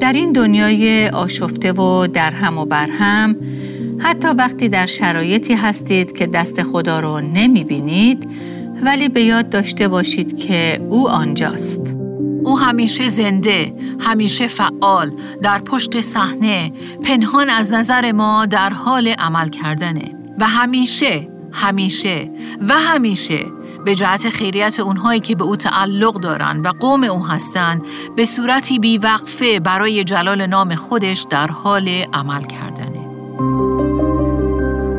در این دنیای آشفته و در هم و بر هم حتی وقتی در شرایطی هستید که دست خدا رو نمی بینید ولی به یاد داشته باشید که او آنجاست. او همیشه زنده، همیشه فعال، در پشت صحنه، پنهان از نظر ما در حال عمل کردنه و همیشه، همیشه و همیشه به جهت خیریت اونهایی که به او تعلق دارن و قوم او هستند به صورتی بیوقفه برای جلال نام خودش در حال عمل کردنه.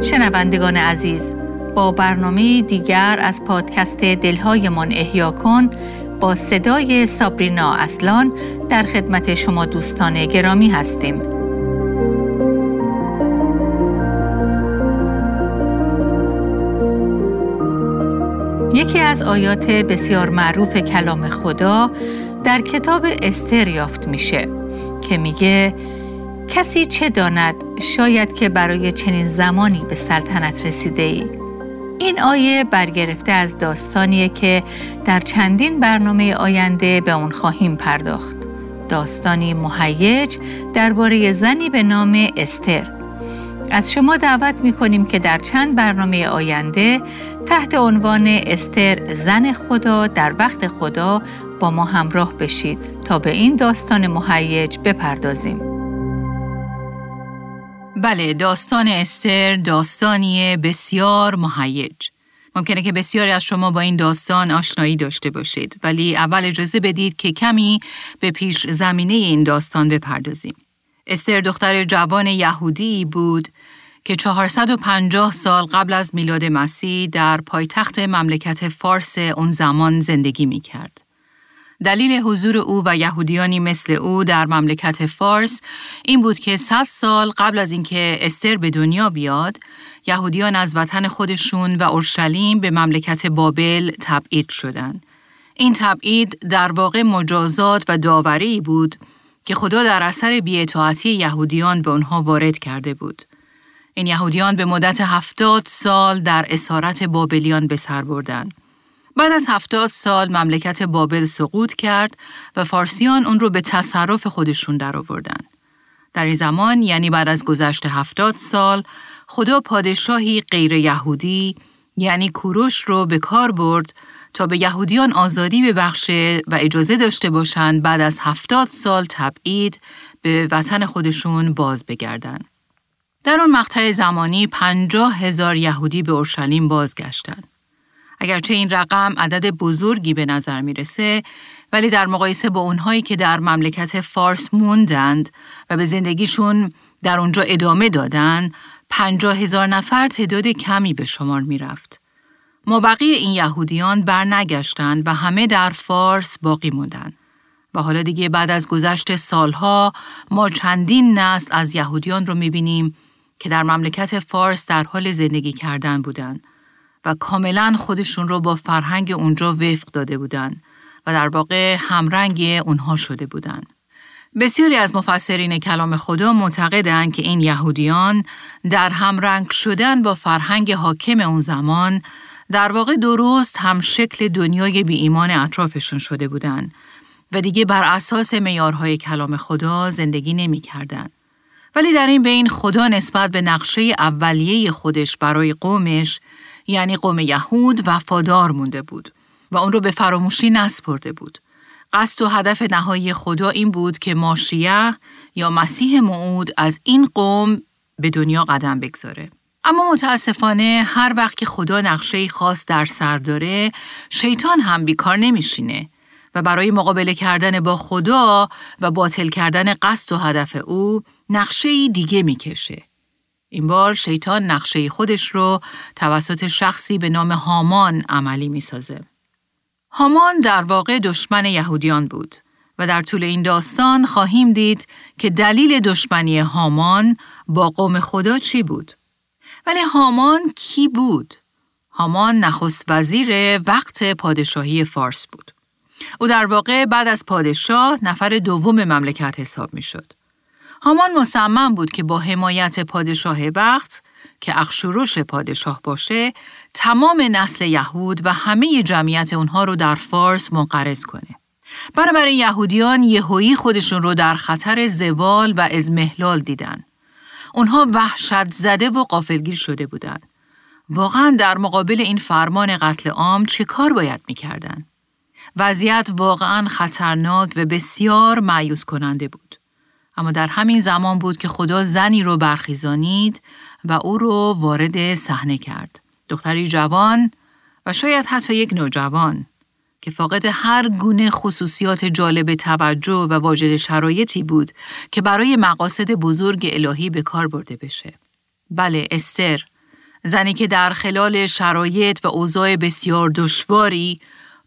شنوندگان عزیز با برنامه دیگر از پادکست دلهایمان احیا کن با صدای سابرینا اصلان در خدمت شما دوستان گرامی هستیم. یکی از آیات بسیار معروف کلام خدا در کتاب استر یافت میشه که میگه کسی چه داند شاید که برای چنین زمانی به سلطنت رسیده ای این آیه برگرفته از داستانیه که در چندین برنامه آینده به اون خواهیم پرداخت. داستانی مهیج درباره زنی به نام استر. از شما دعوت می کنیم که در چند برنامه آینده تحت عنوان استر زن خدا در وقت خدا با ما همراه بشید. تا به این داستان مهیج بپردازیم. بله داستان استر داستانی بسیار مهیج. ممکنه که بسیاری از شما با این داستان آشنایی داشته باشید ولی اول اجازه بدید که کمی به پیش زمینه این داستان بپردازیم. استر دختر جوان یهودی بود که 450 سال قبل از میلاد مسیح در پایتخت مملکت فارس اون زمان زندگی می کرد. دلیل حضور او و یهودیانی مثل او در مملکت فارس این بود که صد سال قبل از اینکه استر به دنیا بیاد، یهودیان از وطن خودشون و اورشلیم به مملکت بابل تبعید شدند. این تبعید در واقع مجازات و داوری بود که خدا در اثر بیاطاعتی یهودیان به آنها وارد کرده بود. این یهودیان به مدت هفتاد سال در اسارت بابلیان به سر بردند. بعد از هفتاد سال مملکت بابل سقوط کرد و فارسیان اون رو به تصرف خودشون درآوردن. در این زمان یعنی بعد از گذشت هفتاد سال خدا پادشاهی غیر یهودی یعنی کوروش رو به کار برد تا به یهودیان آزادی ببخشه و اجازه داشته باشند بعد از هفتاد سال تبعید به وطن خودشون باز بگردن. در آن مقطع زمانی پنجاه هزار یهودی به اورشلیم بازگشتند. اگرچه این رقم عدد بزرگی به نظر می‌رسه ولی در مقایسه با اونهایی که در مملکت فارس موندند و به زندگیشون در اونجا ادامه دادن پنجاه هزار نفر تعداد کمی به شمار می‌رفت. ما بقیه این یهودیان برنگشتند و همه در فارس باقی موندند. و حالا دیگه بعد از گذشت سالها ما چندین نسل از یهودیان رو می‌بینیم که در مملکت فارس در حال زندگی کردن بودند و کاملا خودشون رو با فرهنگ اونجا وفق داده بودن و در واقع همرنگ اونها شده بودن. بسیاری از مفسرین کلام خدا معتقدند که این یهودیان در همرنگ شدن با فرهنگ حاکم اون زمان در واقع درست هم شکل دنیای بی ایمان اطرافشون شده بودند و دیگه بر اساس میارهای کلام خدا زندگی نمی کردن. ولی در این بین خدا نسبت به نقشه اولیه خودش برای قومش یعنی قوم یهود وفادار مونده بود و اون رو به فراموشی نسپرده بود. قصد و هدف نهایی خدا این بود که ماشیه یا مسیح موعود از این قوم به دنیا قدم بگذاره. اما متاسفانه هر وقت که خدا نقشه خاص در سر داره، شیطان هم بیکار نمیشینه و برای مقابله کردن با خدا و باطل کردن قصد و هدف او نقشه دیگه می‌کشه. این بار شیطان نقشه خودش رو توسط شخصی به نام هامان عملی می سازه. هامان در واقع دشمن یهودیان بود و در طول این داستان خواهیم دید که دلیل دشمنی هامان با قوم خدا چی بود. ولی هامان کی بود؟ هامان نخست وزیر وقت پادشاهی فارس بود. او در واقع بعد از پادشاه نفر دوم مملکت حساب می شد. هامان مصمم بود که با حمایت پادشاه وقت که اخشوروش پادشاه باشه تمام نسل یهود و همه جمعیت اونها رو در فارس منقرض کنه. بنابراین یهودیان یهویی خودشون رو در خطر زوال و ازمهلال دیدن. اونها وحشت زده و قافلگیر شده بودند. واقعا در مقابل این فرمان قتل عام چه کار باید می‌کردن؟ وضعیت واقعا خطرناک و بسیار معیوز کننده بود. اما در همین زمان بود که خدا زنی رو برخیزانید و او رو وارد صحنه کرد. دختری جوان و شاید حتی یک نوجوان که فاقد هر گونه خصوصیات جالب توجه و واجد شرایطی بود که برای مقاصد بزرگ الهی به کار برده بشه. بله استر زنی که در خلال شرایط و اوضاع بسیار دشواری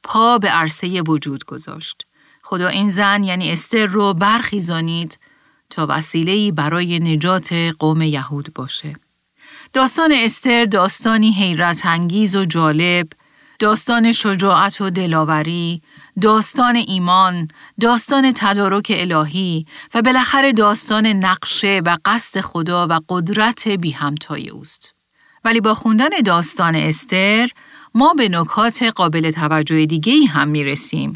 پا به عرصه وجود گذاشت. خدا این زن یعنی استر رو برخیزانید تا وسیله‌ای برای نجات قوم یهود باشه. داستان استر داستانی حیرت انگیز و جالب، داستان شجاعت و دلاوری، داستان ایمان، داستان تدارک الهی و بالاخره داستان نقشه و قصد خدا و قدرت بی همتای اوست. ولی با خوندن داستان استر ما به نکات قابل توجه دیگه هم می رسیم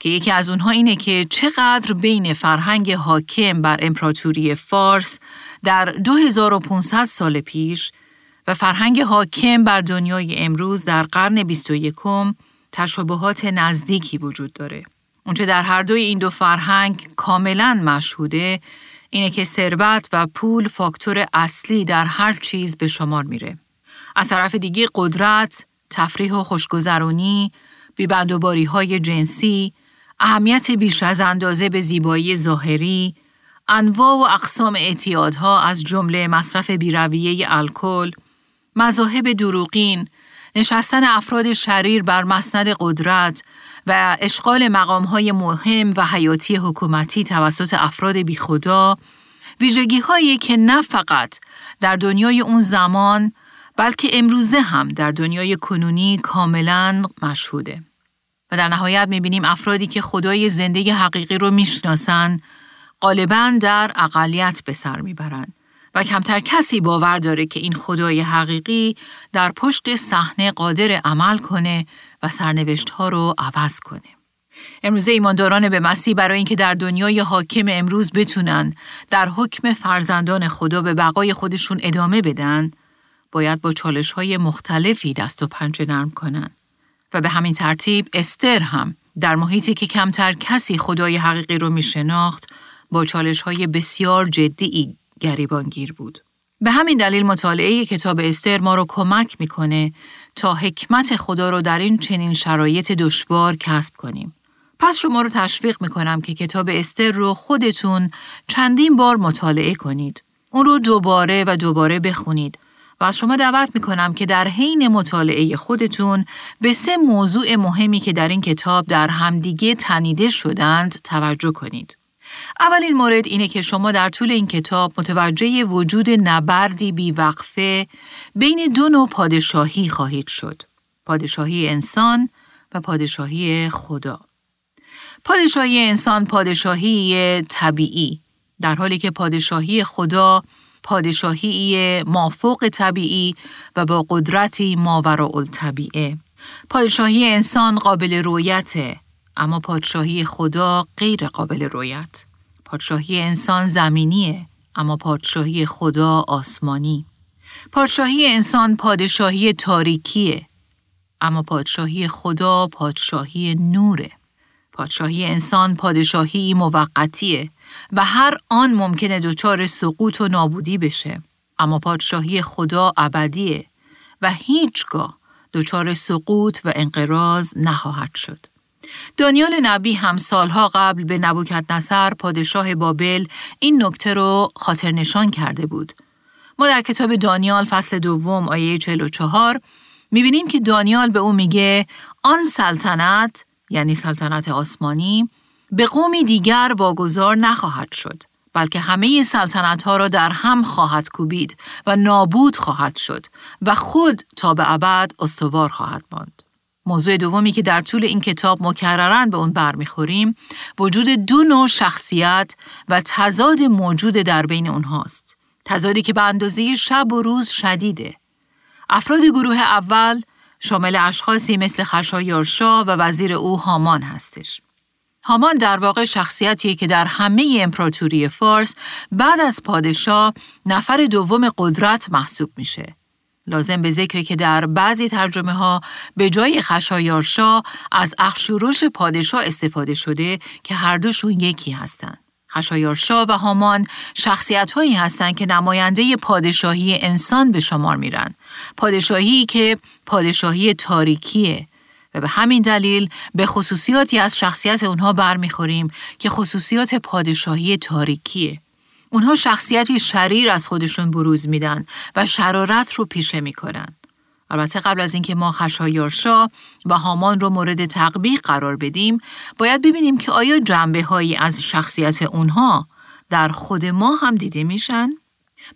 که یکی از اونها اینه که چقدر بین فرهنگ حاکم بر امپراتوری فارس در 2500 سال پیش و فرهنگ حاکم بر دنیای امروز در قرن 21 تشابهات نزدیکی وجود داره. اونچه در هر دوی این دو فرهنگ کاملا مشهوده اینه که ثروت و پول فاکتور اصلی در هر چیز به شمار میره. از طرف دیگه قدرت، تفریح و خوشگذرانی، بیبندوباری های جنسی، اهمیت بیش از اندازه به زیبایی ظاهری، انواع و اقسام اعتیادها از جمله مصرف بیرویه الکل، مذاهب دروغین، نشستن افراد شریر بر مسند قدرت و اشغال مقامهای مهم و حیاتی حکومتی توسط افراد بیخدا، ویژگی هایی که نه فقط در دنیای اون زمان بلکه امروزه هم در دنیای کنونی کاملا مشهوده. و در نهایت می‌بینیم افرادی که خدای زندگی حقیقی رو می‌شناسن غالبا در اقلیت به سر می‌برند و کمتر کسی باور داره که این خدای حقیقی در پشت صحنه قادر عمل کنه و سرنوشت ها رو عوض کنه. امروزه ایمانداران به مسیح برای اینکه در دنیای حاکم امروز بتونن در حکم فرزندان خدا به بقای خودشون ادامه بدن، باید با چالش های مختلفی دست و پنجه نرم کنن. و به همین ترتیب استر هم در محیطی که کمتر کسی خدای حقیقی رو می شناخت با چالش های بسیار جدی گریبانگیر بود. به همین دلیل مطالعه کتاب استر ما رو کمک می‌کنه تا حکمت خدا رو در این چنین شرایط دشوار کسب کنیم. پس شما رو تشویق می‌کنم که کتاب استر رو خودتون چندین بار مطالعه کنید. اون رو دوباره و دوباره بخونید و از شما دعوت می‌کنم که در حین مطالعه خودتون به سه موضوع مهمی که در این کتاب در همدیگه تنیده شدند توجه کنید. اولین مورد اینه که شما در طول این کتاب متوجه وجود نبردی بیوقفه بین دو نوع پادشاهی خواهید شد. پادشاهی انسان و پادشاهی خدا. پادشاهی انسان پادشاهی طبیعی در حالی که پادشاهی خدا پادشاهی مافوق طبیعی و با قدرتی ماوراء الطبیعه. پادشاهی انسان قابل رویته اما پادشاهی خدا غیر قابل رویت. پادشاهی انسان زمینیه اما پادشاهی خدا آسمانی. پادشاهی انسان پادشاهی تاریکیه اما پادشاهی خدا پادشاهی نوره. پادشاهی انسان پادشاهی موقتیه و هر آن ممکنه دچار سقوط و نابودی بشه اما پادشاهی خدا ابدیه و هیچگاه دچار سقوط و انقراض نخواهد شد. دانیال نبی هم سالها قبل به نبوکت نصر پادشاه بابل این نکته رو خاطر نشان کرده بود. ما در کتاب دانیال فصل دوم آیه 44 می‌بینیم که دانیال به او میگه آن سلطنت یعنی سلطنت آسمانی به قومی دیگر واگذار نخواهد شد بلکه همه سلطنت ها را در هم خواهد کوبید و نابود خواهد شد و خود تا به ابد استوار خواهد ماند. موضوع دومی که در طول این کتاب مکررن به اون برمیخوریم وجود دو نوع شخصیت و تضاد موجود در بین اونهاست. تضادی که به اندازه شب و روز شدیده. افراد گروه اول شامل اشخاصی مثل خشایارشا و وزیر او هامان هستش. هامان در واقع شخصیتیه که در همه امپراتوری فارس بعد از پادشاه نفر دوم قدرت محسوب میشه. لازم به ذکر که در بعضی ترجمه ها به جای خشایارشا از اخشوروش پادشاه استفاده شده که هر دوشون یکی هستند. خشایارشا و هامان شخصیت هایی هستند که نماینده پادشاهی انسان به شمار میرن. پادشاهی که پادشاهی تاریکیه و به همین دلیل به خصوصیاتی از شخصیت اونها برمیخوریم که خصوصیات پادشاهی تاریکیه. اونها شخصیتی شریر از خودشون بروز میدن و شرارت رو پیشه می‌کنن. البته قبل از اینکه ما خشایارشا و هامان رو مورد تقبیق قرار بدیم، باید ببینیم که آیا جنبه هایی از شخصیت اونها در خود ما هم دیده میشن؟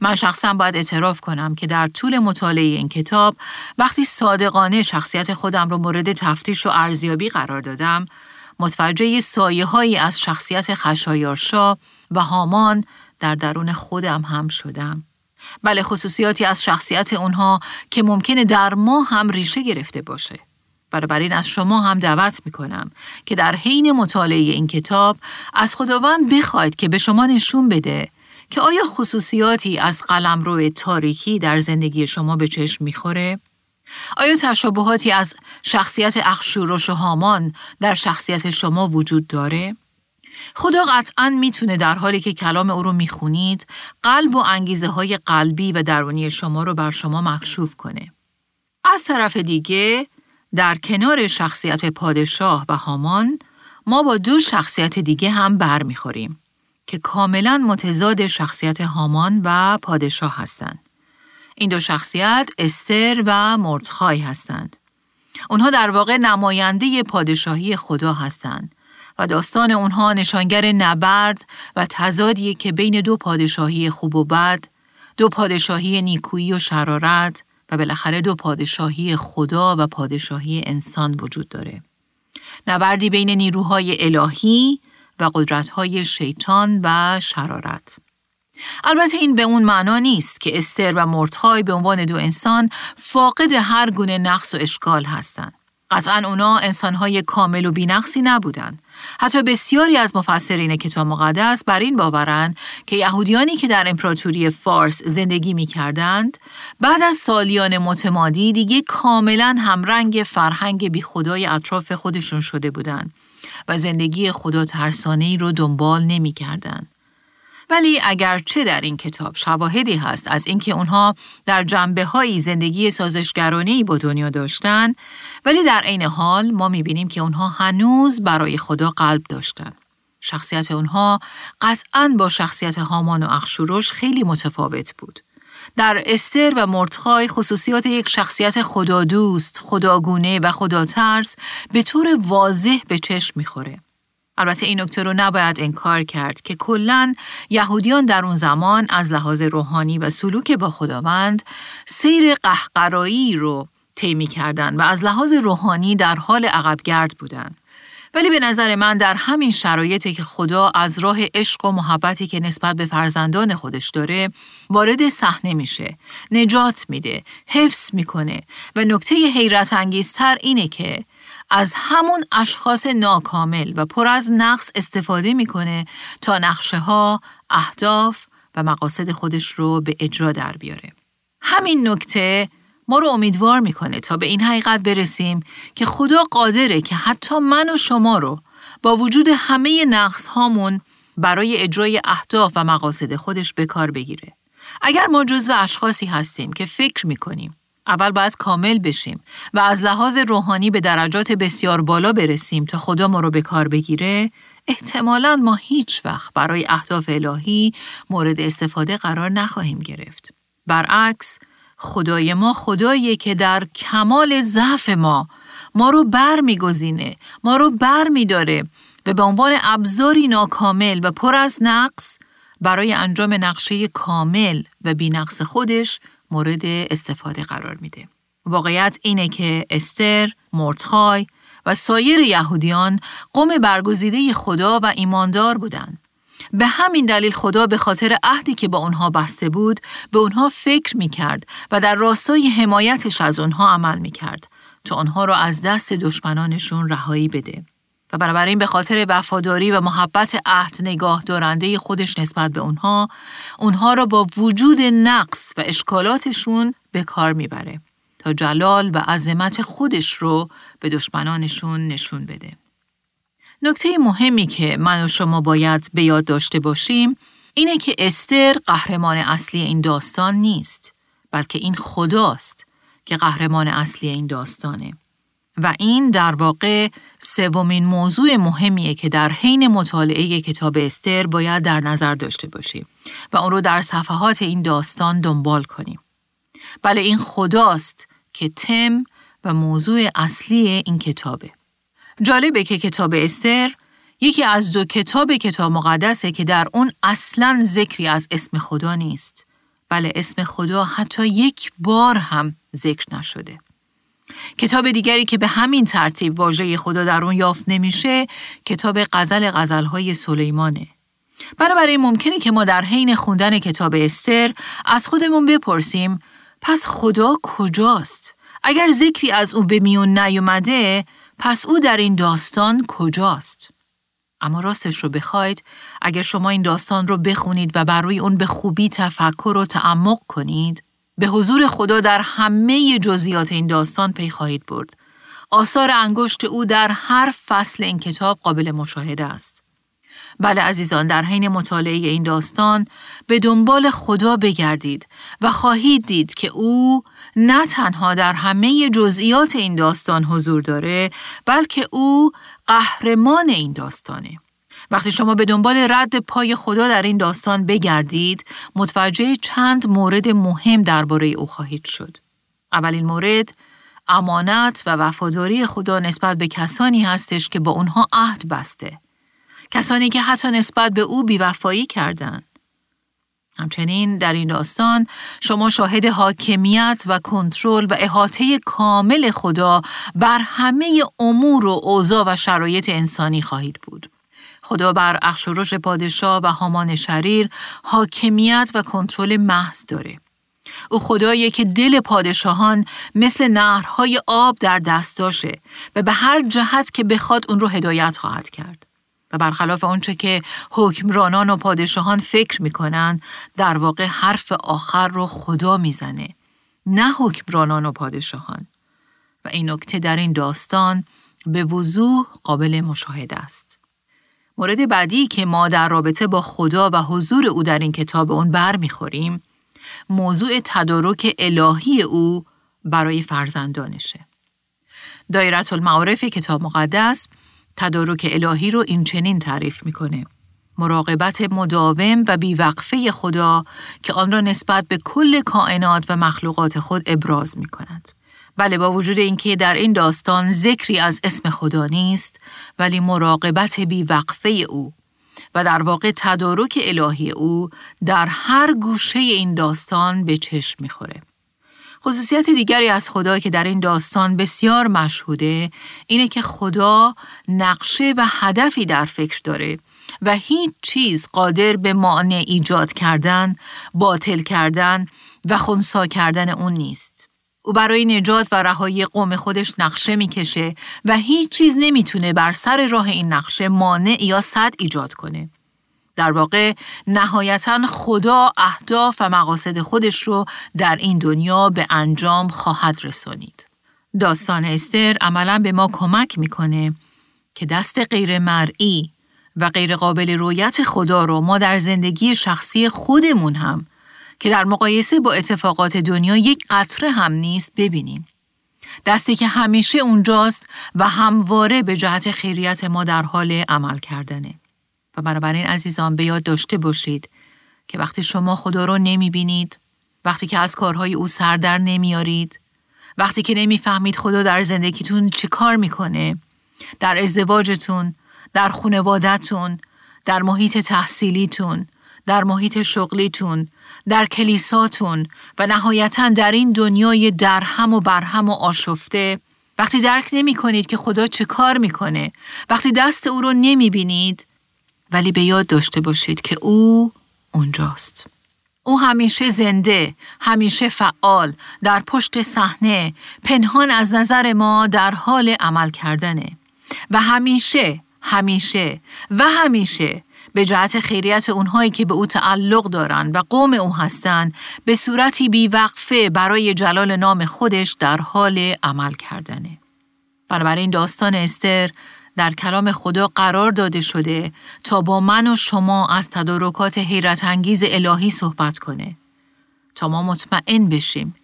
من شخصا باید اعتراف کنم که در طول مطالعه این کتاب وقتی صادقانه شخصیت خودم رو مورد تفتیش و ارزیابی قرار دادم، متوجه سایه هایی از شخصیت خشایارشا و هامان در درون خودم هم شدم. بله خصوصیاتی از شخصیت اونها که ممکنه در ما هم ریشه گرفته باشه. این از شما هم دعوت می کنم که در حین مطالعه این کتاب از خداوند بخواید که به شما نشون بده که آیا خصوصیاتی از قلمرو تاریکی در زندگی شما به چشم می‌خوره؟ آیا تشابهاتی از شخصیت اخشورش و هامان در شخصیت شما وجود داره؟ خدا قطعا می‌تونه در حالی که کلام او رو می‌خونید قلب و انگیزه های قلبی و درونی شما رو بر شما مکشوف کنه. از طرف دیگه در کنار شخصیت پادشاه و هامان ما با دو شخصیت دیگه هم برمیخوریم که کاملا متضاد شخصیت هامان و پادشاه هستند. این دو شخصیت استر و مردخای هستند. اونها در واقع نماینده پادشاهی خدا هستند و داستان اونها نشانگر نبرد و تضادی که بین دو پادشاهی خوب و بد، دو پادشاهی نیکویی و شرارت و بالاخره دو پادشاهی خدا و پادشاهی انسان وجود داره. نبردی بین نیروهای الهی و قدرتهای شیطان و شرارت. البته این به اون معنا نیست که استر و مرتهای به عنوان دو انسان فاقد هر گونه نقص و اشکال هستند. قطعا اونا انسانهای کامل و بینقصی نبودن. حتی بسیاری از مفسرین کتاب مقدس بر این باورن که یهودیانی که در امپراتوری فارس زندگی می کردند بعد از سالیان متمادی دیگه کاملا همرنگ فرهنگ بی خدای اطراف خودشون شده بودند و زندگی خدا ترسانه رو دنبال نمی کردن. ولی اگرچه در این کتاب شواهدی هست از اینکه اونها در جنبه های زندگی سازشگرانه با دنیا داشتن ولی در عین حال ما می‌بینیم که اونها هنوز برای خدا قلب داشتن. شخصیت اونها قطعا با شخصیت هامان و اخشوروش خیلی متفاوت بود. در استر و مرتخای خصوصیات یک شخصیت خدادوست، خداگونه و خداترس به طور واضح به چشم می‌خوره. البته این نکته رو نباید انکار کرد که کلا یهودیان در اون زمان از لحاظ روحانی و سلوک با خداوند سیر قهقرایی رو طی کردند و از لحاظ روحانی در حال عقبگرد بودند. ولی به نظر من در همین شرایطی که خدا از راه عشق و محبتی که نسبت به فرزندان خودش داره وارد صحنه میشه نجات میده حفظ می‌کنه و نکته حیرت انگیزتر اینه که از همون اشخاص ناکامل و پر از نقص استفاده می‌کنه تا نقشه ها، اهداف و مقاصد خودش رو به اجرا در بیاره. همین نکته ما رو امیدوار می‌کنه تا به این حقیقت برسیم که خدا قادره که حتی من و شما رو با وجود همه نقص هامون برای اجرای اهداف و مقاصد خودش به کار بگیره. اگر ما جزو اشخاصی هستیم که فکر می‌کنیم اول باید کامل بشیم و از لحاظ روحانی به درجات بسیار بالا برسیم تا خدا ما رو به کار بگیره احتمالا ما هیچ وقت برای اهداف الهی مورد استفاده قرار نخواهیم گرفت. برعکس خدای ما خداییه که در کمال ضعف ما ما رو بر میگزینه ما رو بر میداره و به عنوان ابزاری ناکامل و پر از نقص برای انجام نقشه کامل و بینقص خودش مورد استفاده قرار میده. واقعیت اینه که استر، مردخای و سایر یهودیان قوم برگزیده خدا و ایماندار بودند. به همین دلیل خدا به خاطر عهدی که با اونها بسته بود به اونها فکر می کرد و در راستای حمایتش از اونها عمل می کرد تا آنها را از دست دشمنانشون رهایی بده. و بنابراین به خاطر وفاداری و محبت عهد نگاه دارنده خودش نسبت به اونها اونها را با وجود نقص و اشکالاتشون به کار می‌بره تا جلال و عظمت خودش رو به دشمنانشون نشون بده. نکته مهمی که من و شما باید به یاد داشته باشیم اینه که استر قهرمان اصلی این داستان نیست بلکه این خداست که قهرمان اصلی این داستانه. و این در واقع سومین موضوع مهمیه که در حین مطالعه کتاب استر باید در نظر داشته باشیم و اون رو در صفحات این داستان دنبال کنیم. بله این خداست که تم و موضوع اصلی این کتابه. جالبه که کتاب استر یکی از دو کتاب کتاب مقدسه که در اون اصلا ذکری از اسم خدا نیست. بله اسم خدا حتی یک بار هم ذکر نشده. کتاب دیگری که به همین ترتیب واژه خدا در اون یافت نمیشه کتاب غزل غزلهای سلیمانه. بنابراین ممکنه که ما در حین خوندن کتاب استر از خودمون بپرسیم پس خدا کجاست؟ اگر ذکری از او به میون نیومده پس او در این داستان کجاست؟ اما راستش رو بخواید اگر شما این داستان رو بخونید و بر روی اون به خوبی تفکر و تعمق کنید به حضور خدا در همه جزئیات این داستان پی خواهید برد. آثار انگشت او در هر فصل این کتاب قابل مشاهده است. بله عزیزان در حین مطالعه این داستان به دنبال خدا بگردید و خواهید دید که او نه تنها در همه جزئیات این داستان حضور داره بلکه او قهرمان این داستانه. وقتی شما به دنبال رد پای خدا در این داستان بگردید، متوجه چند مورد مهم درباره او خواهید شد. اولین مورد، امانت و وفاداری خدا نسبت به کسانی هستش که با اونها عهد بسته. کسانی که حتی نسبت به او بیوفایی کردند. همچنین در این داستان شما شاهد حاکمیت و کنترل و احاطه کامل خدا بر همه امور و اوضاع و شرایط انسانی خواهید بود. خدا بر اخشورش پادشاه و هامان شریر حاکمیت و کنترل محض داره. او خدایی که دل پادشاهان مثل نهرهای آب در دستاشه و به هر جهت که بخواد اون رو هدایت خواهد کرد. و برخلاف آنچه که حکمرانان و پادشاهان فکر می‌کنن در واقع حرف آخر رو خدا می‌زنه نه حکمرانان و پادشاهان و این نکته در این داستان به وضوح قابل مشاهده است. مورد بعدی که ما در رابطه با خدا و حضور او در این کتاب اون بر می‌خوریم موضوع تدارک الهی او برای فرزندانشه. دایرت المعارف کتاب مقدس تدارک الهی رو این چنین تعریف می‌کنه. مراقبت مداوم و بیوقفه خدا که آن را نسبت به کل کائنات و مخلوقات خود ابراز می کند. بله با وجود اینکه در این داستان ذکری از اسم خدا نیست ولی مراقبت بیوقفه او و در واقع تدارک الهی او در هر گوشه این داستان به چشم می‌خوره. خصوصیت دیگری از خدا که در این داستان بسیار مشهوده اینه که خدا نقشه و هدفی در فکر داره و هیچ چیز قادر به معنی ایجاد کردن، باطل کردن و خونسا کردن اون نیست. او برای نجات و رهایی قوم خودش نقشه می‌کشه و هیچ چیز نمی‌تونه بر سر راه این نقشه مانع یا صد ایجاد کنه. در واقع نهایتا خدا اهداف و مقاصد خودش رو در این دنیا به انجام خواهد رسانید. داستان استر عملا به ما کمک می‌کنه که دست غیر مرئی و غیر قابل رویت خدا رو ما در زندگی شخصی خودمون هم که در مقایسه با اتفاقات دنیا یک قطره هم نیست ببینیم. دستی که همیشه اونجاست و همواره به جهت خیریت ما در حال عمل کردنه. و بنابراین عزیزان به یاد داشته باشید که وقتی شما خدا رو نمی بینید، وقتی که از کارهای او سردر نمیارید، وقتی که نمی‌فهمید خدا در زندگیتون چه کار می‌کنه، در ازدواجتون، در خانوادهتون، در محیط تحصیلیتون، در محیط شغلیتون، در کلیساتون و نهایتا در این دنیای درهم و برهم و آشفته وقتی درک نمی کنید که خدا چه کار می‌کنه وقتی دست او رو نمی بینید ولی به یاد داشته باشید که او اونجاست. او همیشه زنده، همیشه فعال، در پشت صحنه، پنهان از نظر ما در حال عمل کردنه و همیشه همیشه و همیشه به جهت خیریت اونهایی که به او تعلق دارند و قوم او هستند به صورتی بیوقفه برای جلال نام خودش در حال عمل کردنه. بنابراین داستان استر در کلام خدا قرار داده شده تا با من و شما از تدارکات حیرت انگیز الهی صحبت کنه. تا ما مطمئن بشیم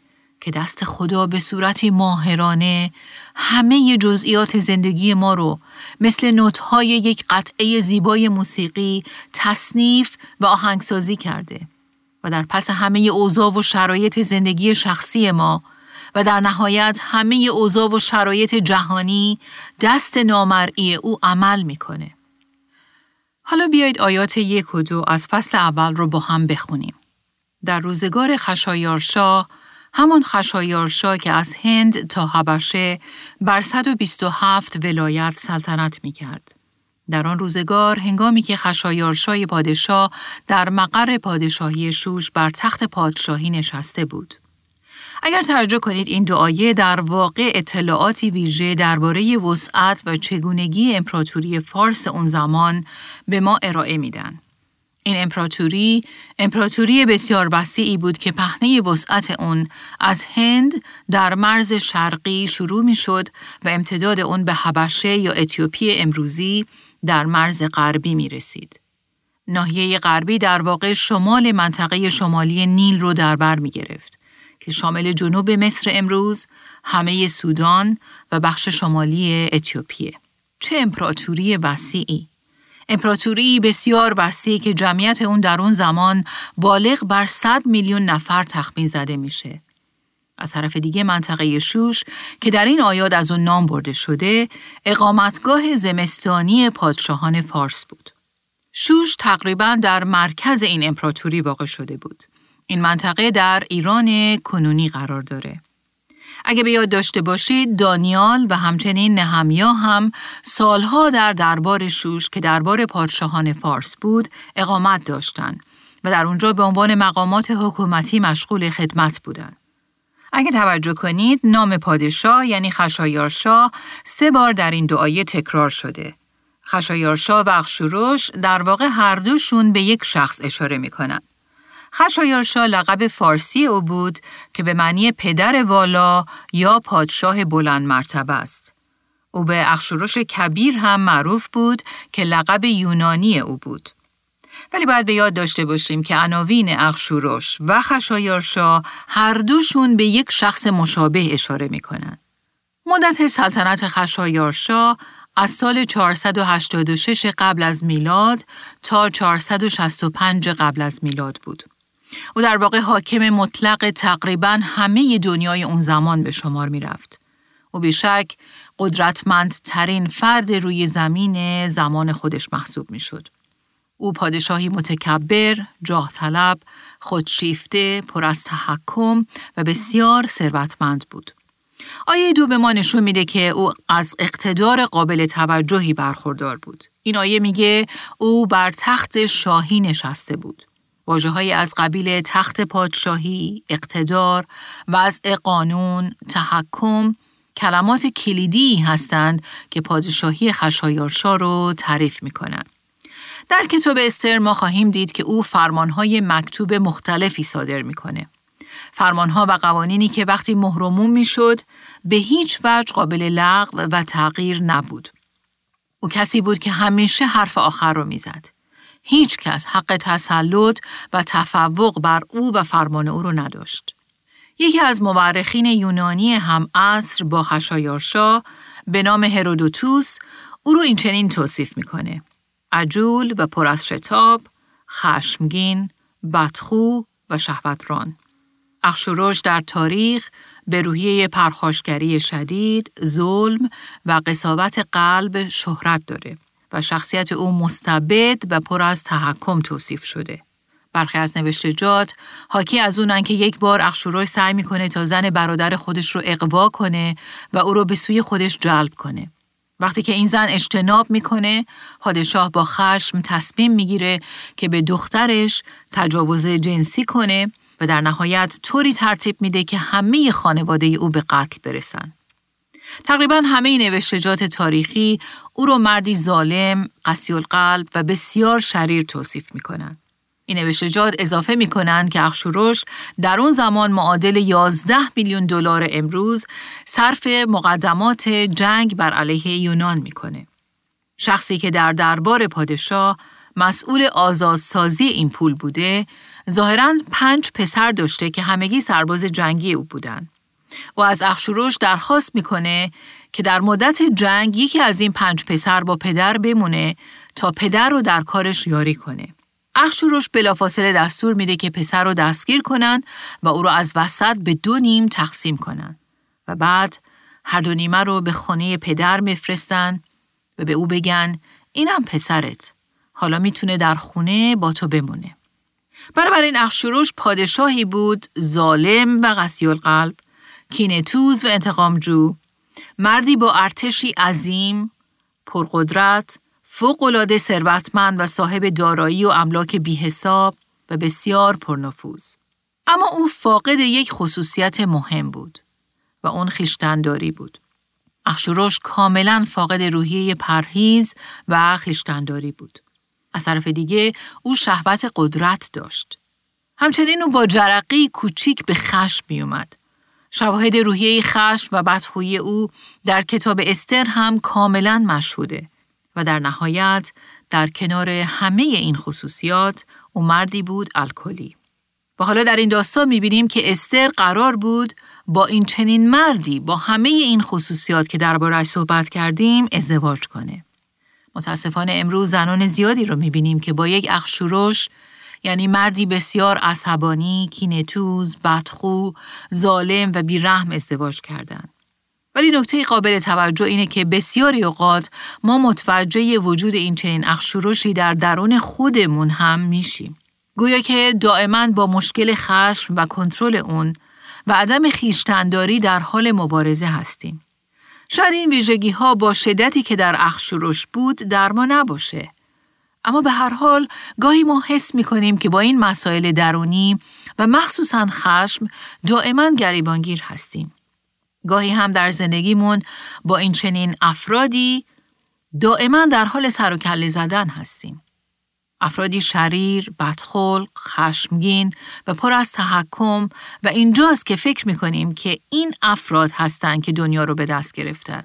که دست خدا به صورتی ماهرانه همه جزئیات زندگی ما رو مثل نوتهای یک قطعه زیبای موسیقی تصنیف و آهنگسازی کرده و در پس همه اوضاع و شرایط زندگی شخصی ما و در نهایت همه اوضاع و شرایط جهانی دست نامرئی او عمل می‌کنه. حالا بیایید آیات یک و دو از فصل اول رو با هم بخونیم. در روزگار خشایارشاه همان خشایارشا که از هند تا حبشه بر 127 ولایت سلطنت می کرد. در آن روزگار هنگامی که خشایارشای پادشاه در مقر پادشاهی شوش بر تخت پادشاهی نشسته بود. اگر توجه کنید این دعایه در واقع اطلاعاتی ویژه درباره وسعت و چگونگی امپراتوری فارس اون زمان به ما ارائه میدن. این امپراتوری امپراتوری بسیار وسیعی بود که پهنه وسعت اون از هند در مرز شرقی شروع می شد و امتداد اون به حبشه یا اتیوپی امروزی در مرز غربی می رسید. ناحیه غربی در واقع شمال منطقه شمالی نیل رو در بر می گرفت که شامل جنوب مصر امروز، همه سودان و بخش شمالی اتیوپیه. چه امپراتوری وسیعی! امپراتوری بسیار وسیع که جمعیت اون در اون زمان بالغ بر 100 میلیون نفر تخمین زده میشه. از طرف دیگه منطقه شوش که در این آیات از اون نام برده شده اقامتگاه زمستانی پادشاهان فارس بود. شوش تقریبا در مرکز این امپراتوری واقع شده بود. این منطقه در ایران کنونی قرار داره. اگه به یاد داشته باشید دانیال و همچنین نهمیا هم سالها در دربار شوش که دربار پادشاهان فارس بود اقامت داشتند و در اونجا به عنوان مقامات حکومتی مشغول خدمت بودند. اگه توجه کنید نام پادشاه یعنی خشایارشاه سه بار در این دعایه تکرار شده. خشایارشاه و اخشوروش در واقع هر دوشون به یک شخص اشاره می‌کنن. خشایارشا لقب فارسی او بود که به معنی پدر والا یا پادشاه بلند مرتبه است. او به اخشورش کبیر هم معروف بود که لقب یونانی او بود. ولی باید به یاد داشته باشیم که عناوین اخشورش و خشایارشا هر دوشون به یک شخص مشابه اشاره می کنند. مدت سلطنت خشایارشا از سال 486 قبل از میلاد تا 465 قبل از میلاد بود. او در واقع حاکم مطلق تقریبا همه دنیای اون زمان به شمار می رفت. او بیشک قدرتمندترین فرد روی زمین زمان خودش محسوب می شد. او پادشاهی متکبر، جاه طلب، خودشیفته، پر از تحکم و بسیار ثروتمند بود. آیه دو به ما نشون میده که او از اقتدار قابل توجهی برخوردار بود. این آیه میگه او بر تخت شاهی نشسته بود. واجه از قبیل تخت پادشاهی، اقتدار، وضع قانون، تحکم، کلمات کلیدی هستند که پادشاهی خشایارشا رو تعریف می کنند. در کتاب استر ما خواهیم دید که او فرمانهای مکتوب مختلفی صادر می‌کنه. فرمانها و قوانینی که وقتی مهرموم می‌شد به هیچ وجه قابل لغو و تغییر نبود. او کسی بود که همیشه حرف آخر رو می‌زد. هیچ کس حق تسلط و تفوق بر او و فرمان او رو نداشت. یکی از مورخین یونانی هم عصر با خشایارشا به نام هرودوتوس او رو این چنین توصیف می‌کنه. عجول و پر از شتاب، خشمگین، بدخو و شهوتران. اخشوروش در تاریخ به روحیه پرخاشگری شدید، ظلم و قصاوت قلب شهرت داره. و شخصیت او مستبد و پر از تحکم توصیف شده. برخی از نوشتجات حاکی از اونن که یک بار اخشوروش سعی می‌کنه تا زن برادر خودش رو اقوا کنه و او رو به سوی خودش جلب کنه. وقتی که این زن اجتناب می‌کنه، پادشاه با خشم تصمیم می‌گیره که به دخترش تجاوز جنسی کنه و در نهایت طوری ترتیب میده که همه خانواده او به قتل برسن. تقریبا همه نوشتجات تاریخی او را مردی ظالم، قسی القلب و بسیار شریر توصیف می کنند. این نوشتجات اضافه می کنند که اخشورش در اون زمان معادل 11 میلیون دلار امروز صرف مقدمات جنگ بر علیه یونان می‌کنه. شخصی که در دربار پادشاه مسئول آزادسازی این پول بوده، ظاهرا پنج پسر داشته که همگی سرباز جنگی او بودند. او از اخشوروش درخواست می‌کنه که در مدت جنگ یکی از این پنج پسر با پدر بمونه تا پدر رو در کارش یاری کنه. اخشوروش بلافاصله دستور میده که پسر رو دستگیر کنن و او رو از وسط به دو نیم تقسیم کنن و بعد هر دو نیمه رو به خانه پدر میفرستن و به او بگن اینم پسرت حالا می‌تونه در خونه با تو بمونه. این اخشوروش پادشاهی بود ظالم و قسی القلب کینتوز و انتقامجو. مردی با ارتشی عظیم پرقدرت فوقالعاده ثروتمند و صاحب دارایی و املاک بیحساب و بسیار پرنفوذ. اما او فاقد یک خصوصیت مهم بود و اون خیشتنداری بود. اخشوروش کاملا فاقد روحیه پرهیز و خیشتنداری بود. از طرف دیگه او شهوت قدرت داشت. همچنین او با جرقی کوچیک به خشم می اومد شواهد روحیه خشم و بدخویی او در کتاب استر هم کاملا مشهوده و در نهایت در کنار همه این خصوصیات او مردی بود الکلی. و حالا در این داستان می‌بینیم که استر قرار بود با این چنین مردی با همه این خصوصیات که دربارهش صحبت کردیم ازدواج کنه. متاسفانه امروز زنان زیادی رو می‌بینیم که با یک اخشورش یعنی مردی بسیار عصبانی، کینتوز، بدخو، ظالم و بیرحم ازدواج کردند. ولی نکته قابل توجه اینه که بسیاری اوقات ما متوجه وجود این چنین اخشورشی در درون خودمون هم میشیم. گویا که دائما با مشکل خشم و کنترل اون و عدم خیشتنداری در حال مبارزه هستیم. شاید این ویژگی ها با شدتی که در اخشورش بود در ما نباشه. اما به هر حال گاهی ما حس می کنیم که با این مسائل درونی و مخصوصا خشم دائما گریبانگیر هستیم. گاهی هم در زندگیمون با این چنین افرادی دائما در حال سر و کله زدن هستیم. افرادی شریر، بدخلق، خشمگین و پر از تحکم و اینجاست که فکر می‌کنیم که این افراد هستند که دنیا رو به دست گرفتن.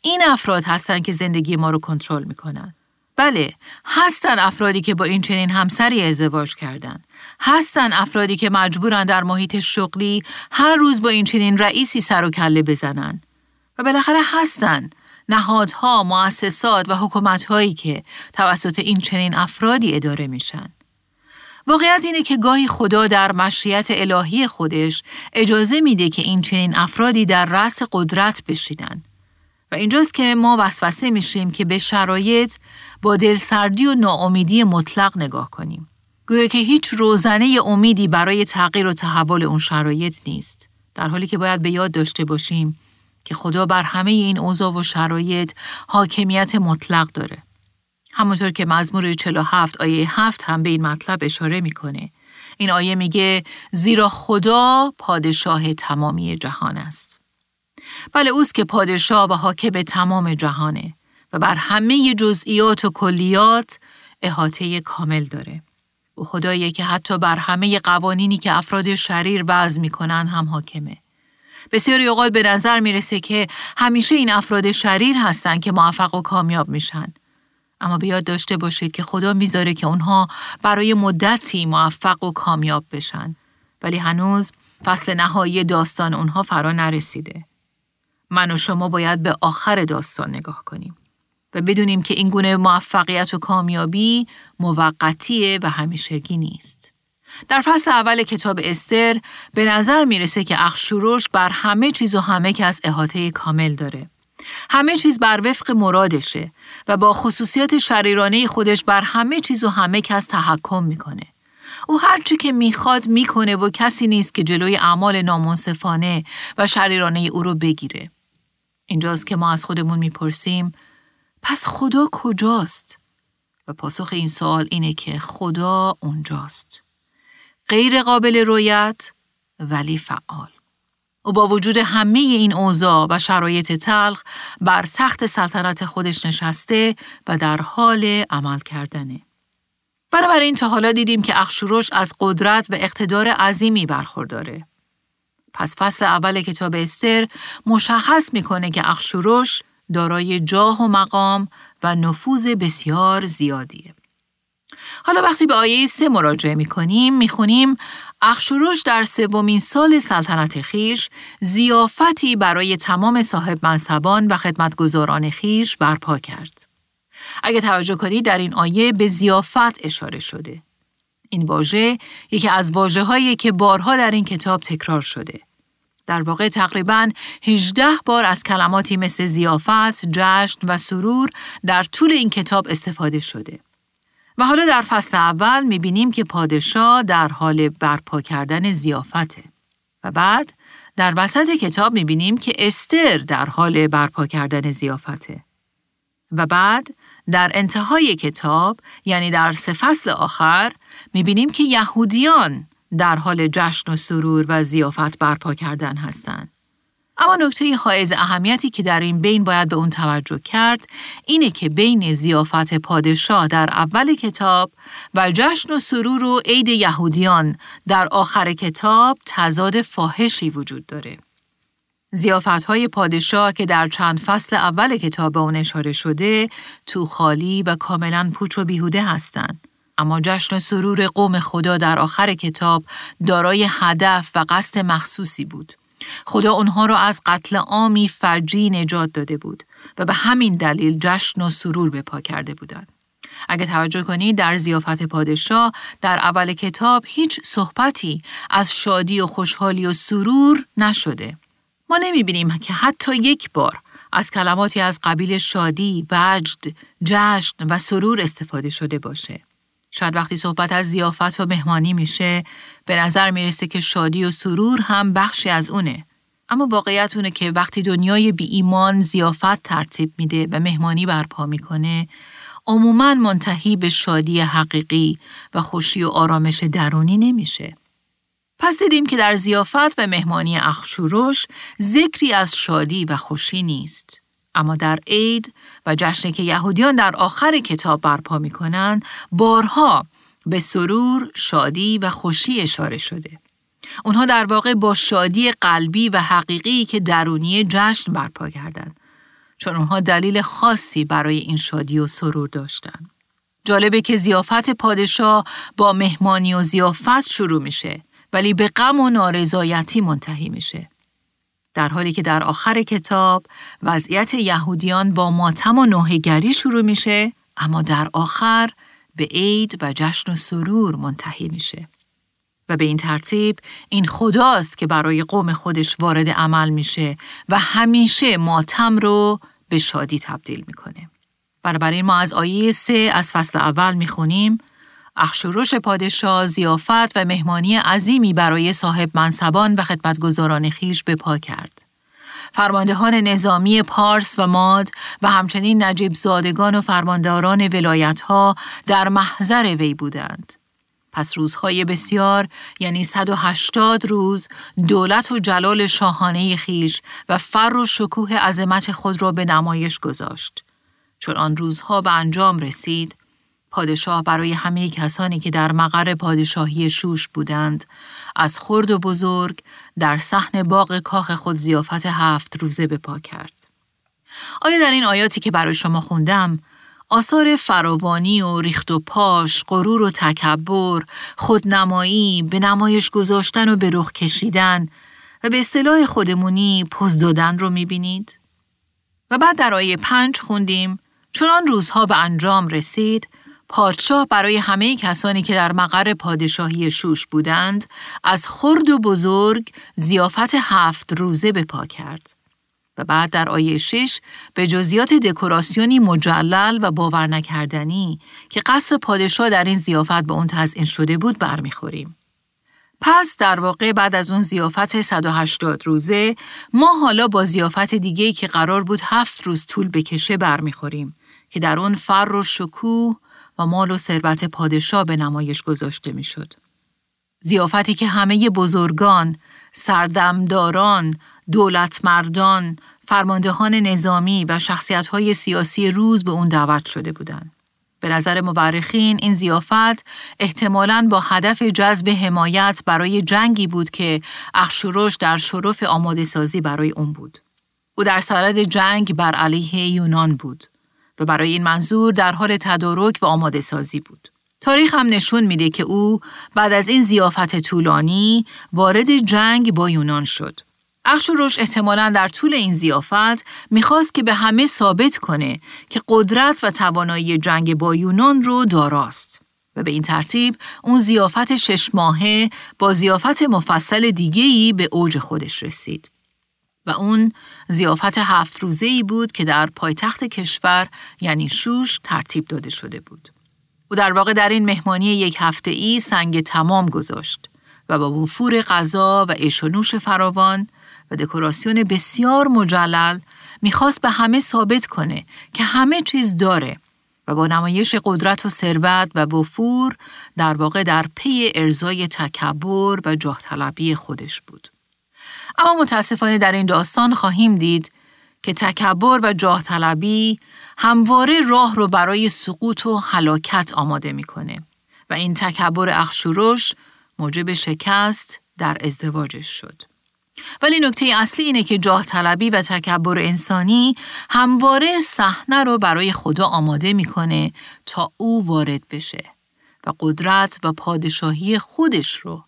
این افراد هستند که زندگی ما رو کنترل می‌کنن. بله، هستن افرادی که با این چنین همسری ازدواج کردن. هستن افرادی که مجبورن در محیط شغلی هر روز با این چنین رئیسی سر و کله بزنن. و بالاخره هستن نهادها، مؤسسات و حکومتهایی که توسط این چنین افرادی اداره میشن. واقعیت اینه که گاهی خدا در مشیت الهی خودش اجازه میده که این چنین افرادی در رأس قدرت بشینن. و اینجاست که ما وسوسه میشیم که به شرایط با دلسردی و ناامیدی مطلق نگاه کنیم. گویا که هیچ روزنه امیدی برای تغییر و تحول اون شرایط نیست. در حالی که باید به یاد داشته باشیم که خدا بر همه این اوضاع و شرایط حاکمیت مطلق داره. همونطور که مزمور 47 آیه 7 هم به این مطلب اشاره می‌کنه. این آیه میگه زیرا خدا پادشاه تمامی جهان است. بله اوست که پادشاه و حاکم تمام جهانه بر همه جزئیات و کلیات احاطه کامل داره. او خداییه که حتی بر همه قوانینی که افراد شریر وضع می‌کنن هم حاکمه. بسیاری اوقات به نظر می‌رسه که همیشه این افراد شریر هستن که موفق و کامیاب میشن. اما بیاد داشته باشید که خدا می‌ذاره که اونها برای مدتی موفق و کامیاب بشن. ولی هنوز فصل نهایی داستان اونها فرا نرسیده. من و شما باید به آخر داستان نگاه کنیم و بدونیم که این گونه موفقیت و کامیابی موقتیه و همیشگی نیست. در فصل اول کتاب استر به نظر می‌رسه که اخشوروش بر همه چیز و همه کس احاطه کامل داره. همه چیز بر وفق مرادشه و با خصوصیات شریرانه خودش بر همه چیز و همه کس تحکم می‌کنه. او هرچی که می‌خواد می‌کنه و کسی نیست که جلوی اعمال نامنصفانه و شریرانه او رو بگیره. اینجاست که ما از خودمون می‌پرسیم پس خدا کجاست؟ و پاسخ این سوال اینه که خدا اونجاست. غیر قابل رویت ولی فعال. و با وجود همه این اوضاع و شرایط تلخ بر تخت سلطنت خودش نشسته و در حال عمل کردنه. بنابراین تا حالا دیدیم که اخشورش از قدرت و اقتدار عظیمی برخورداره. پس فصل اول کتاب استر مشخص می‌کنه که اخشورش دارای جاه و مقام و نفوذ بسیار زیادیه. حالا وقتی به آیه سه مراجعه می‌کنیم می‌خونیم اخشوروش در سومین سال سلطنت خیش زیافتی برای تمام صاحب منصبان و خدمتگزاران خیش برپا کرد. اگه توجه کنید در این آیه به زیافت اشاره شده. این واژه یکی از واجه هایی که بارها در این کتاب تکرار شده. در واقع تقریبا 18 بار از کلماتی مثل زیافت، جشن و سرور در طول این کتاب استفاده شده. و حالا در فصل اول می‌بینیم که پادشاه در حال برپا کردن زیافته. و بعد در وسط کتاب می‌بینیم که استر در حال برپا کردن زیافته. و بعد در انتهای کتاب یعنی در سه فصل آخر می‌بینیم که یهودیان در حال جشن و سرور و زیافت برپا کردن هستند. اما نکته حائز اهمیتی که در این بین باید به اون توجه کرد اینه که بین زیافت پادشاه در اول کتاب و جشن و سرور و عید یهودیان در آخر کتاب تضاد فاحشی وجود داره. زیافت های پادشاه که در چند فصل اول کتاب اون اشاره شده تو خالی و کاملا پوچ و بیهوده هستند. اما جشن سرور قوم خدا در آخر کتاب دارای هدف و قصد مخصوصی بود. خدا اونها را از قتل عامی فجی نجات داده بود و به همین دلیل جشن و سرور به پا کرده بودند. اگه توجه کنید در زیافت پادشاه در اول کتاب هیچ صحبتی از شادی و خوشحالی و سرور نشده. ما نمی‌بینیم که حتی یک بار از کلماتی از قبیل شادی، وجد، جشن و سرور استفاده شده باشه. شاید وقتی صحبت از زیافت و مهمانی میشه به نظر می‌رسه که شادی و سرور هم بخشی از اونه. اما واقعیت اونه که وقتی دنیای بی ایمان زیافت ترتیب میده و مهمانی برپا می‌کنه عموما منتهی به شادی حقیقی و خوشی و آرامش درونی نمیشه. پس دیدیم که در زیافت و مهمانی اخشوروش ذکری از شادی و خوشی نیست. اما در عید و جشنی که یهودیان در آخر کتاب برپا می کنند، بارها به سرور، شادی و خوشی اشاره شده. اونها در واقع با شادی قلبی و حقیقی که درونی جشن برپا کردند. چون اونها دلیل خاصی برای این شادی و سرور داشتند. جالبه که زیافت پادشاه با مهمانی و زیافت شروع میشه ولی به غم و نارضایتی منتهی میشه. در حالی که در آخر کتاب وضعیت یهودیان با ماتم و نوهگری شروع میشه اما در آخر به عید و جشن و سرور منتهی میشه. و به این ترتیب این خداست که برای قوم خودش وارد عمل میشه و همیشه ماتم رو به شادی تبدیل می‌کنه. بنابراین ما از آیه سه از فصل اول می‌خونیم اخشورش پادشاه زیافت و مهمانی عظیمی برای صاحب منصبان و خدمتگزاران خیش به پا کرد. فرماندهان نظامی پارس و ماد و همچنین نجیب زادگان و فرمانداران ولایت ها در محضر وی بودند. پس روزهای بسیار یعنی 180 روز دولت و جلال شاهانه خیش و فر و شکوه عظمت خود را به نمایش گذاشت. چون آن روزها به انجام رسید، پادشاه برای همه کسانی که در مقر پادشاهی شوش بودند از خرد و بزرگ در صحن باغ کاخ خود زیافت هفت روزه به پا کرد. آیا در این آیاتی که برای شما خوندم آثار فراوانی و ریخت و پاش، غرور و تکبر، خودنمایی، به نمایش گذاشتن و به رخ کشیدن و به اصطلاح خودمونی پوز دادن رو می‌بینید؟ و بعد در آیه پنج خوندیم چون آن روزها به انجام رسید پادشاه برای همه کسانی که در مقر پادشاهی شوش بودند از خرد و بزرگ زیافت هفت روزه به پا کرد. و بعد در آیه شش به جزیات دکوراسیونی مجلل و باور نکردنی که قصر پادشاه در این زیافت به اون تزئین شده بود برمیخوریم. پس در واقع بعد از اون زیافت 180 روزه ما حالا با زیافت دیگه که قرار بود هفت روز طول بکشه برمیخوریم که در اون فر و شکوه و مال و ثروت پادشاه به نمایش گذاشته می‌شد. زیافتی که همه بزرگان، سردمداران، دولتمردان، فرماندهان نظامی و شخصیت‌های سیاسی روز به اون دعوت شده بودند. به نظر مورخین این زیافت احتمالاً با هدف جذب حمایت برای جنگی بود که اخشورش در شرف آماده سازی برای اون بود. او در سرد جنگ بر علیه یونان بود و برای این منظور در حال تدارک و آماده سازی بود. تاریخ هم نشون میده که او بعد از این زیافت طولانی وارد جنگ با یونان شد. اخشوروش احتمالا در طول این زیافت می‌خواست که به همه ثابت کنه که قدرت و توانایی جنگ با یونان رو داراست. و به این ترتیب اون زیافت شش ماهه با زیافت مفصل دیگهی به اوج خودش رسید. و اون زیافت هفت روزه‌ای بود که در پایتخت کشور یعنی شوش ترتیب داده شده بود. او در واقع در این مهمانی یک هفته ای سنگ تمام گذاشت و با وفور غذا و ایشونوش فراوان و دکوراسیون بسیار مجلل می‌خواست به همه ثابت کنه که همه چیز داره و با نمایش قدرت و ثروت و وفور در واقع در پی ارزای تکبر و جاه خودش بود. اما متاسفانه در این داستان خواهیم دید که تکبر و جاه همواره راه رو برای سقوط و هلاکت آماده می‌کنه و این تکبر اخشورش موجب شکست در ازدواجش شد. ولی نکته اصلی اینه که جاه طلبی و تکبر انسانی همواره صحنه رو برای خدا آماده می‌کنه تا او وارد بشه و قدرت و پادشاهی خودش رو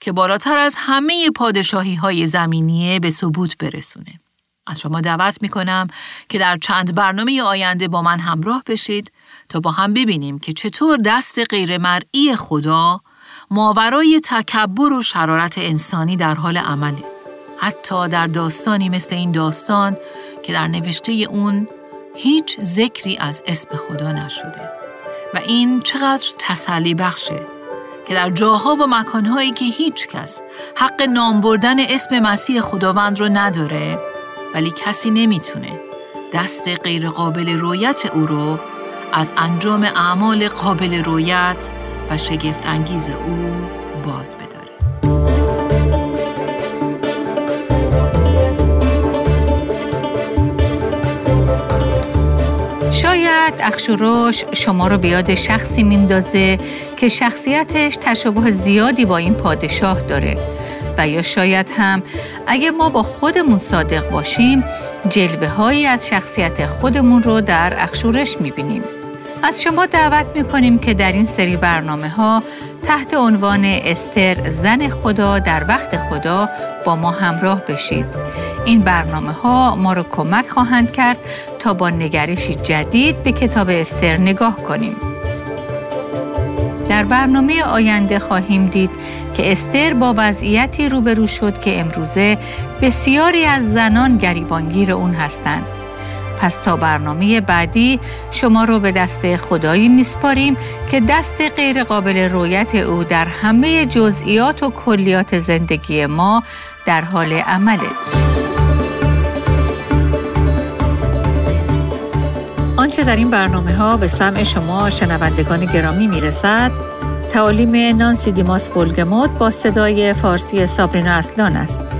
که بالاتر از همه پادشاهی های زمینیه به ثبوت برسونه. از شما دعوت می‌کنم که در چند برنامه آینده با من همراه بشید تا با هم ببینیم که چطور دست غیرمرئی خدا ماورای تکبر و شرارت انسانی در حال عمله. حتی در داستانی مثل این داستان که در نوشته اون هیچ ذکری از اسم خدا نشده و این چقدر تسلی بخشه که در جاها و مکانهایی که هیچ کس حق نام بردن اسم مسیح خداوند رو نداره ولی کسی نمی‌تونه دست غیر قابل رویت او رو از انجام اعمال قابل رویت و شگفت انگیز او باز بده. شاید اخشوروش شما رو به یاد شخصی میندازه که شخصیتش تشابه زیادی با این پادشاه داره. و یا شاید هم اگه ما با خودمون صادق باشیم جلوه هایی از شخصیت خودمون رو در اخشورش می‌بینیم. از شما دعوت می‌کنیم که در این سری برنامه ها تحت عنوان استر زن خدا در وقت خدا با ما همراه بشید. این برنامه ها ما رو کمک خواهند کرد تا با نگرشی جدید به کتاب استر نگاه کنیم. در برنامه آینده خواهیم دید که استر با وضعیتی روبرو شد که امروزه بسیاری از زنان گریبانگیر اون هستند. پس تا برنامه بعدی شما رو به دست خدایی میسپاریم که دست غیر قابل رویت او در همه جزئیات و کلیات زندگی ما در حال عمله. آنچه در این برنامه ها به سمع شما شنوندگان گرامی می‌رسد تعالیم نانسی دیماس بولگموت با صدای فارسی سابرینا اصلان است.